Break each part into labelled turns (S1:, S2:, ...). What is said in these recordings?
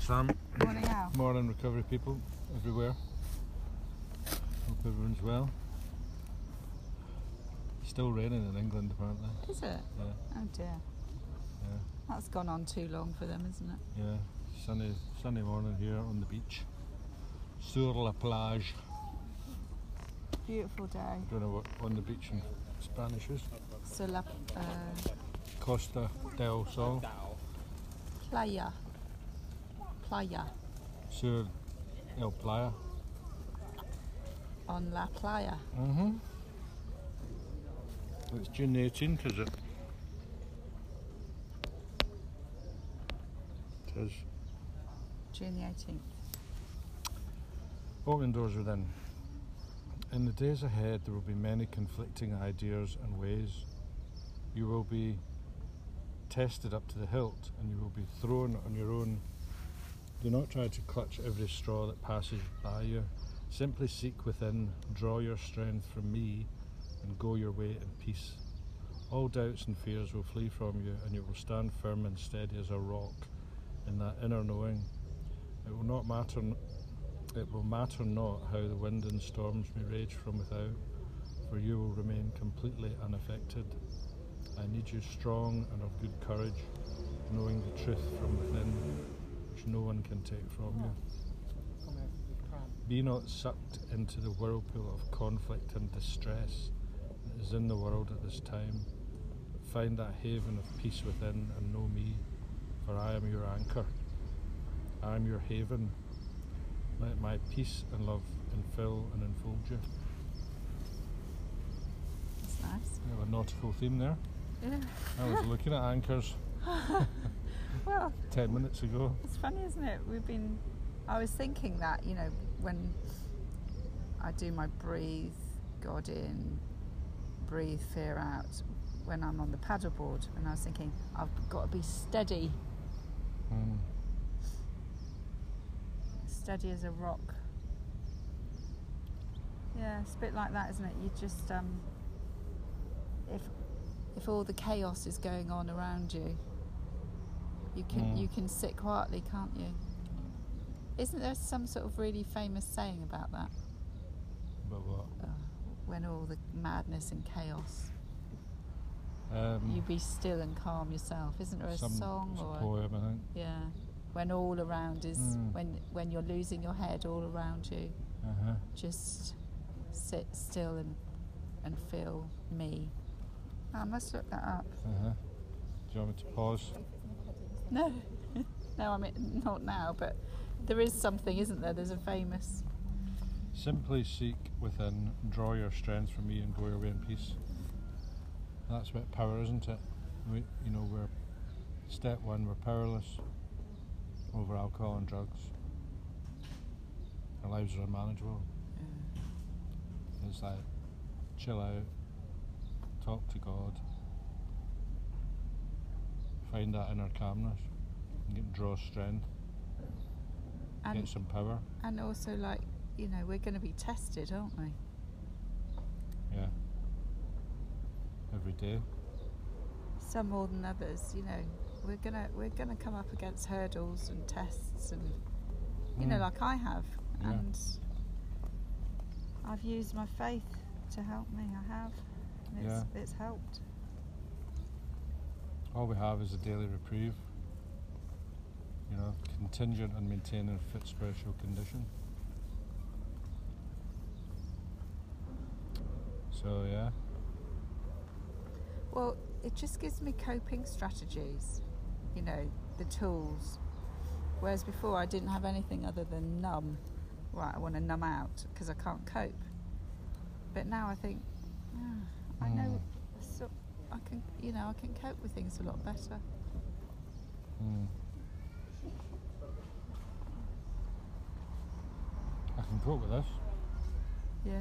S1: Sam.
S2: Morning, Al.
S1: Morning, recovery people everywhere. Hope everyone's well. Still raining in England, apparently.
S2: Is it?
S1: Yeah,
S2: Oh dear.
S1: yeah,
S2: That's gone on too long for them, isn't it?
S1: yeah. Sunny, sunny morning here on the beach. Sur la plage.
S2: Beautiful day.
S1: Don't know what on the beach in Spanish is.
S2: So la uh,
S1: Costa del Sol.
S2: playa. Playa.
S1: Sur el playa.
S2: On la playa.
S1: Mm-hmm. It's June the 18th, is it? It is.
S2: June the 18th.
S1: Open doors within. In the days ahead, there will be many conflicting ideas and ways. You will be tested up to the hilt and you will be thrown on your own. Do not try to clutch every straw that passes by you. Simply seek within, draw your strength from me, and go your way in peace. All doubts and fears will flee from you, and you will stand firm and steady as a rock in that inner knowing. It will not matter it will matter not how the wind and storms may rage from without, for you will remain completely unaffected. I need you strong and of good courage, knowing the truth from within, which no one can take from you. Be not sucked into the whirlpool of conflict and distress that is in the world at this time, but find that haven of peace within and know me, for I am your anchor. I am your haven. Let my peace and love infill and enfold you.
S2: That's nice.
S1: We have a nautical theme there.
S2: Yeah.
S1: I was looking at anchors
S2: Well,
S1: 10 minutes ago.
S2: it's funny, isn't it? We've been. I was thinking that, you know, when I do my breathe, God in, breathe fear out, when I'm on the paddleboard, and I was thinking, I've got to be steady,
S1: Mm.
S2: steady as a rock. Yeah, it's a bit like that, isn't it? You just, um, if if all the chaos is going on around you, you can
S1: Mm.
S2: you can sit quietly, can't you? Isn't there some sort of really famous saying about that?
S1: But what?
S2: Uh, when all the madness and chaos,
S1: Um,
S2: you be still and calm yourself. Isn't there a
S1: some,
S2: song or? a-
S1: poem, I think.
S2: Yeah, when all around is
S1: Mm.
S2: when when you're losing your head all around you,
S1: Uh-huh.
S2: just sit still and and feel me. I must look that up.
S1: Uh-huh. Do you want me to pause?
S2: No, no, I mean not now, but there is something, isn't there? There's a famous.
S1: Simply seek within, draw your strength from me, and go your way in peace. That's about power, isn't it? We, you know, we're step one. We're powerless over alcohol and drugs. Our lives are unmanageable. Mm. It's like chill out, talk to God, find that inner calmness, and get, draw strength,
S2: And
S1: get some power.
S2: and also like you know we're going to be tested, aren't we?
S1: Yeah. Every day.
S2: Some more than others. You know, we're gonna we're gonna come up against hurdles and tests and you know
S1: Mm.
S2: like I have
S1: Yeah.
S2: and I've used my faith to help me. I have. And it's, it's helped.
S1: All we have is a daily reprieve. You know, contingent on maintaining a fit spiritual condition. So yeah,
S2: Well, it just gives me coping strategies, you know, the tools. Whereas before I didn't have anything other than numb. Right, I want to numb out because I can't cope. But now I think, ah, I know, so I can, you know, I can cope with things a lot better.
S1: mm. I can cope with this.
S2: Yeah.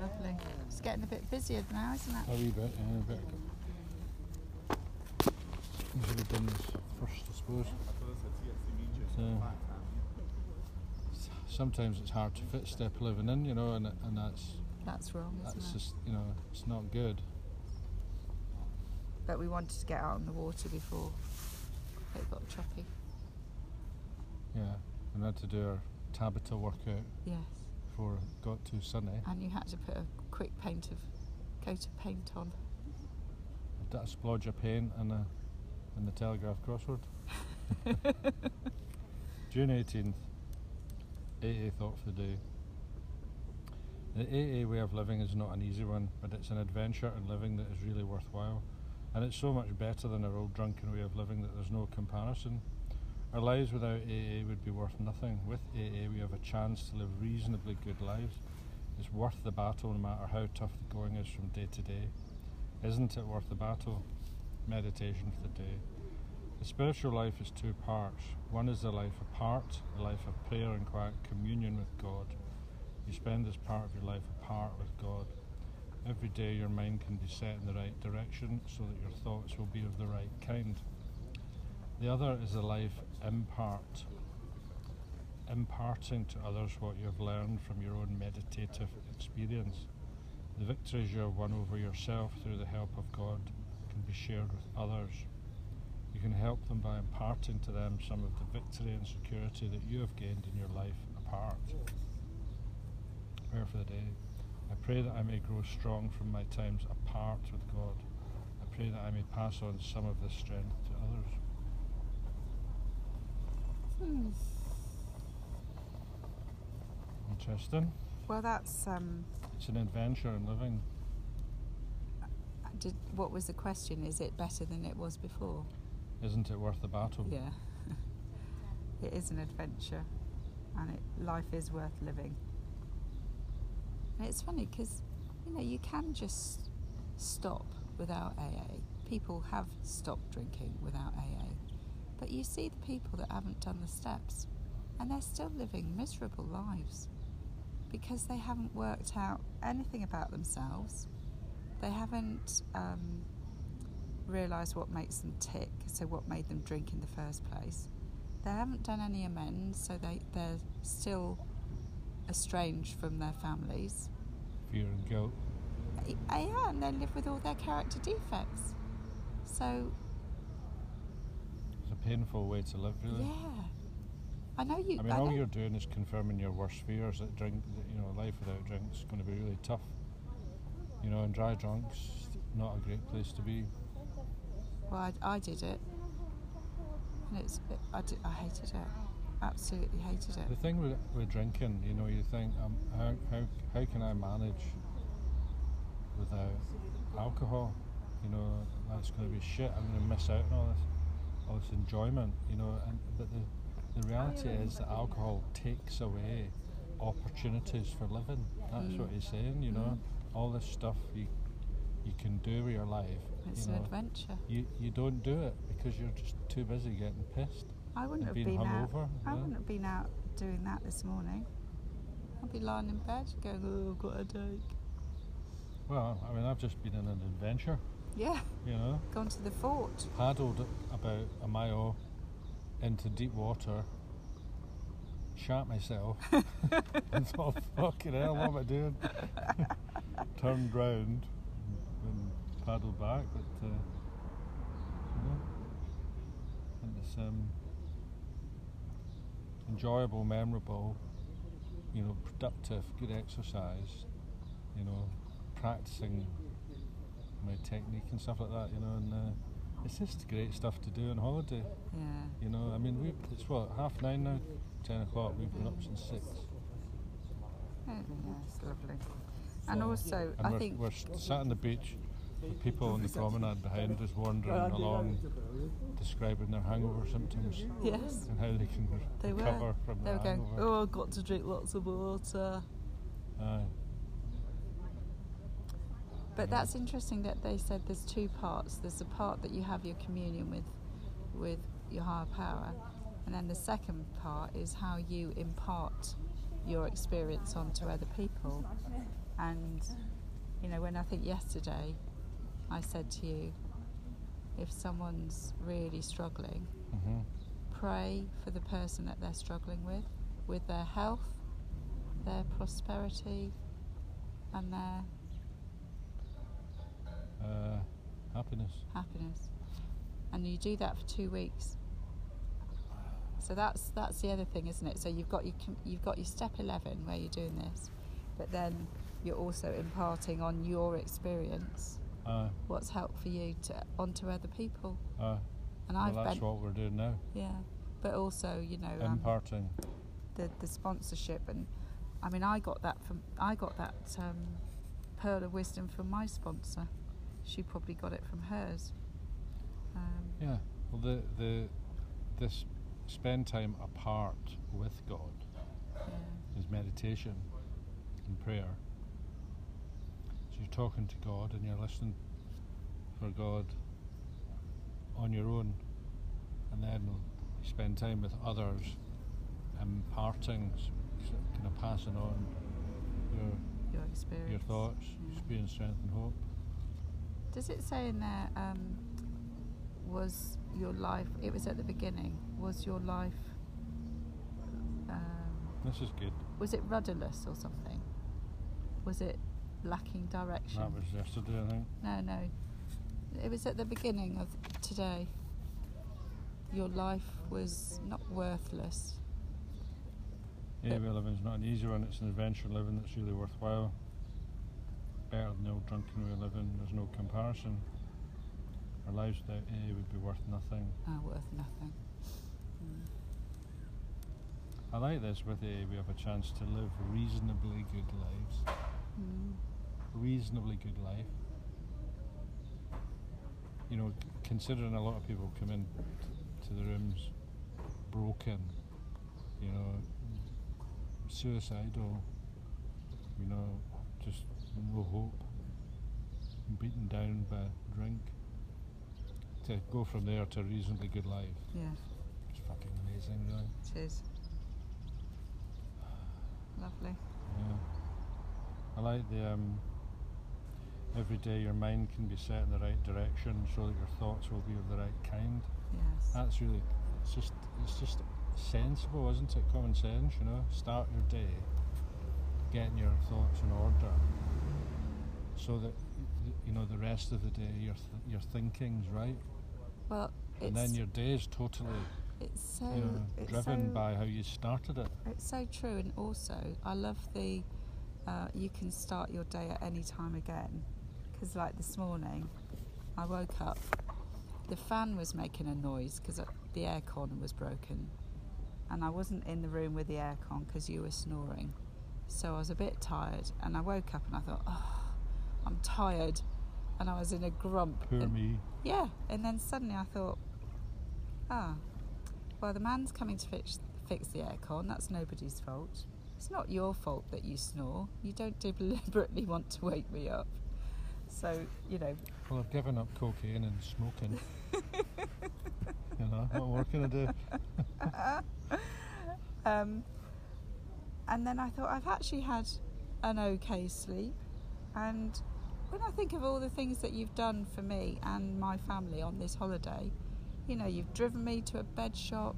S2: Lovely. It's getting a bit busier now, isn't it?
S1: A wee bit, yeah, a bit. We should have done this first, I suppose. So, sometimes it's hard to fit step living in, you know, and and that's
S2: That's wrong, isn't
S1: that's just you know it's not good.
S2: But we wanted to get out on the water before. It got choppy.
S1: Yeah, we had to do our Tabata workout
S2: Yes.
S1: before it got too sunny.
S2: And you had to put a quick paint of coat of paint on.
S1: A splodge of paint in the, in the Telegraph crossword. June 18th, AA thought for the day. The AA way of living is not an easy one, but it's an adventure in living that is really worthwhile. And it's so much better than our old drunken way of living that there's no comparison. Our lives without AA would be worth nothing. With AA, we have a chance to live reasonably good lives. It's worth the battle no matter how tough the going is from day to day. Isn't it worth the battle? Meditation for the day. The spiritual life is two parts. One is the life apart, a life of prayer and quiet communion with God. Spend this part of your life apart with God. Every day your mind can be set in the right direction so that your thoughts will be of the right kind. The other is the life impart, imparting to others what you have learned from your own meditative experience. The victories you have won over yourself through the help of God can be shared with others. You can help them by imparting to them some of the victory and security that you have gained in your life apart. Prayer for the day. I pray that I may grow strong from my times apart with God. I pray that I may pass on some of this strength to others.
S2: Hmm.
S1: Interesting.
S2: Well, that's um.
S1: It's an adventure in living.
S2: Did what was the question? Is it better than it was before?
S1: Isn't it worth the battle?
S2: Yeah. it is an adventure, and it, life is worth living. And it's funny because, you know, you can just stop without AA. People have stopped drinking without AA. But you see the people that haven't done the steps, and they're still living miserable lives because they haven't worked out anything about themselves. They haven't um, realised what makes them tick, so what made them drink in the first place. They haven't done any amends, so they, they're still estranged from their families.
S1: Fear and guilt.
S2: Uh, Yeah, and they live with all their character defects. So,
S1: It's a painful way to live, really.
S2: yeah. I know you.
S1: I mean,
S2: I
S1: all you're doing is confirming your worst fears that drink, that, you know, life without drinks is going to be really tough. You know, and dry drunks, not a great place to be.
S2: Well, I, I did it, and it's I, did, I hated it. Absolutely hated it.
S1: The thing with, with drinking, you know, you think, um, how, how, how can I manage without alcohol? You know, that's going to be shit. I'm going to miss out on all this, all this enjoyment. You know, and but the the reality is that alcohol takes away opportunities for living. That's what
S2: Mm.
S1: he's saying. You know, all this stuff you you can do with your life.
S2: It's
S1: you
S2: an adventure.
S1: you you don't do it because you're just too busy getting pissed
S2: I wouldn't have
S1: being
S2: been out. I wouldn't have been out doing that this morning. I'd be lying in bed going, "Oh, I've got a headache."
S1: Well, I mean, I've just been on an adventure.
S2: Yeah,
S1: You know.
S2: gone to the fort.
S1: paddled about a mile into deep water, shat myself, and thought, fucking hell, what am I doing? Turned round and paddled back, but, uh, you know, and it's um, enjoyable, memorable, you know, productive, good exercise, you know, practicing my technique and stuff like that, you know, and uh, it's just great stuff to do on holiday.
S2: Yeah.
S1: You know, I mean, we it's what half nine now, ten o'clock. We've been up since six,
S2: Yeah, yeah, it's lovely. And also,
S1: and
S2: I
S1: we're,
S2: think
S1: we're sat on the beach. With People on the promenade behind us wandering along, describing their hangover symptoms
S2: yes,
S1: and how they can
S2: they were.
S1: recover from
S2: They were going,
S1: hangover.
S2: "Oh, I've got to drink lots of water."
S1: Aye.
S2: But
S1: Yeah.
S2: that's interesting that they said there's two parts. There's the part that you have your communion with, with your higher power, and then the second part is how you impart your experience onto other people. And you know, when I think yesterday, I said to you, if someone's really struggling,
S1: Mhm.
S2: pray for the person that they're struggling with, with their health, their prosperity, and their
S1: Uh, happiness.
S2: happiness. And you do that for two weeks, So that's that's the other thing, isn't it? So you've got your you've got your step eleven where you're doing this, but then you're also imparting on your experience
S1: Uh,
S2: what's helped for you to onto other people.
S1: uh,
S2: And
S1: well,
S2: I've
S1: that's
S2: been
S1: what we're doing now.
S2: yeah, but also you know um,
S1: Imparting.
S2: the the sponsorship and I mean I got that from I got that um, pearl of wisdom from my sponsor. She probably got it from hers. Um,
S1: Yeah. Well, the the this spend time apart with God
S2: yeah.
S1: is meditation and prayer. You're talking to God and you're listening for God on your own, and then you spend time with others, imparting, s- kind of passing on your
S2: Your experience.
S1: your thoughts,
S2: Yeah.
S1: experience, strength, and hope.
S2: Does it say in there, um, was your life, it was at the beginning, was your life, um,
S1: This is good.
S2: was it rudderless or something? Was it lacking direction?
S1: That was yesterday, I think.
S2: no, no. It was at the beginning of today. Your life was not worthless.
S1: Yeah,
S2: But-
S1: living's not an easy one. It's an adventure living that's really worthwhile. Better than the old drunken way of living. There's no comparison. Our lives without AA would be worth nothing.
S2: Ah, worth nothing. Mm.
S1: I like this with AA. We have a chance to live reasonably good lives.
S2: Mm.
S1: Reasonably good life. You know, considering a lot of people come in t- to the rooms broken, you know, suicidal, you know, just no hope, beaten down by drink. To go from there to a reasonably good life,
S2: Yeah,
S1: it's fucking amazing, really.
S2: it is. Lovely.
S1: Yeah. I like the um, every day your mind can be set in the right direction so that your thoughts will be of the right kind.
S2: Yes.
S1: That's really it's just it's just sensible, isn't it? Common sense, you know. Start your day getting your thoughts in order so that you know the rest of the day your th- your thinking's right,
S2: well, it's
S1: and then your day is totally
S2: it's so
S1: you know
S2: it's
S1: driven
S2: so,
S1: by how you started it.
S2: It's so true, and also I love the uh, you can start your day at any time again. Because like this morning, I woke up, the fan was making a noise because the aircon was broken, and I wasn't in the room with the aircon because you were snoring, so I was a bit tired, and I woke up and I thought, oh, I'm tired, and I was in a grump.
S1: Poor
S2: and-
S1: me.
S2: yeah, and then suddenly I thought, ah, well, the man's coming to fix fix the aircon. That's nobody's fault. It's not your fault that you snore. You don't deliberately want to wake me up. So you know,
S1: Well, I've given up cocaine and smoking. you know, what more can I do?
S2: um, and then I thought I've actually had an okay sleep, and when I think of all the things that you've done for me and my family on this holiday, you know, you've driven me to a bed shop,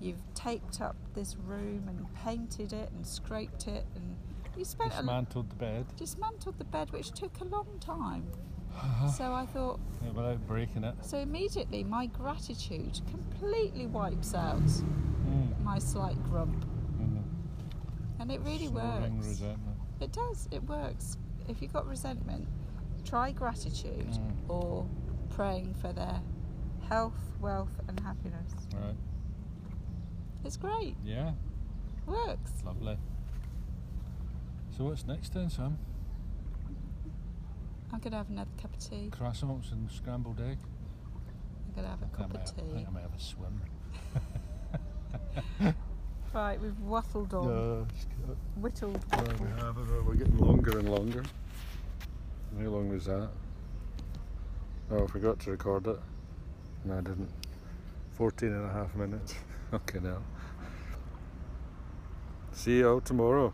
S2: you've taped up this room and painted it and scraped it, and you spent a
S1: Dismantled the bed
S2: dismantled the bed, which took a long time. so I thought,
S1: yeah, without breaking it.
S2: so immediately my gratitude completely wipes out
S1: Mm.
S2: my slight grump,
S1: Mm.
S2: and it really
S1: Snoring
S2: works.
S1: resentment.
S2: It does. It works. If you've got resentment, try gratitude
S1: Mm.
S2: or praying for their health, wealth, and happiness.
S1: Right.
S2: It's great.
S1: Yeah.
S2: Works.
S1: Lovely. So what's next then, Sam?
S2: I'm gonna have another cup of tea.
S1: Croissants and scrambled egg.
S2: I'm gonna have a
S1: I,
S2: cup
S1: might,
S2: of
S1: I
S2: tea.
S1: think I might have a swim.
S2: Right, we've waffled on,
S1: No, it's
S2: whittled.
S1: Well, we have, we're getting longer and longer. How long was that? Oh, I forgot to record it. No, I didn't. 14 and a half minutes. Okay, now. See you all tomorrow.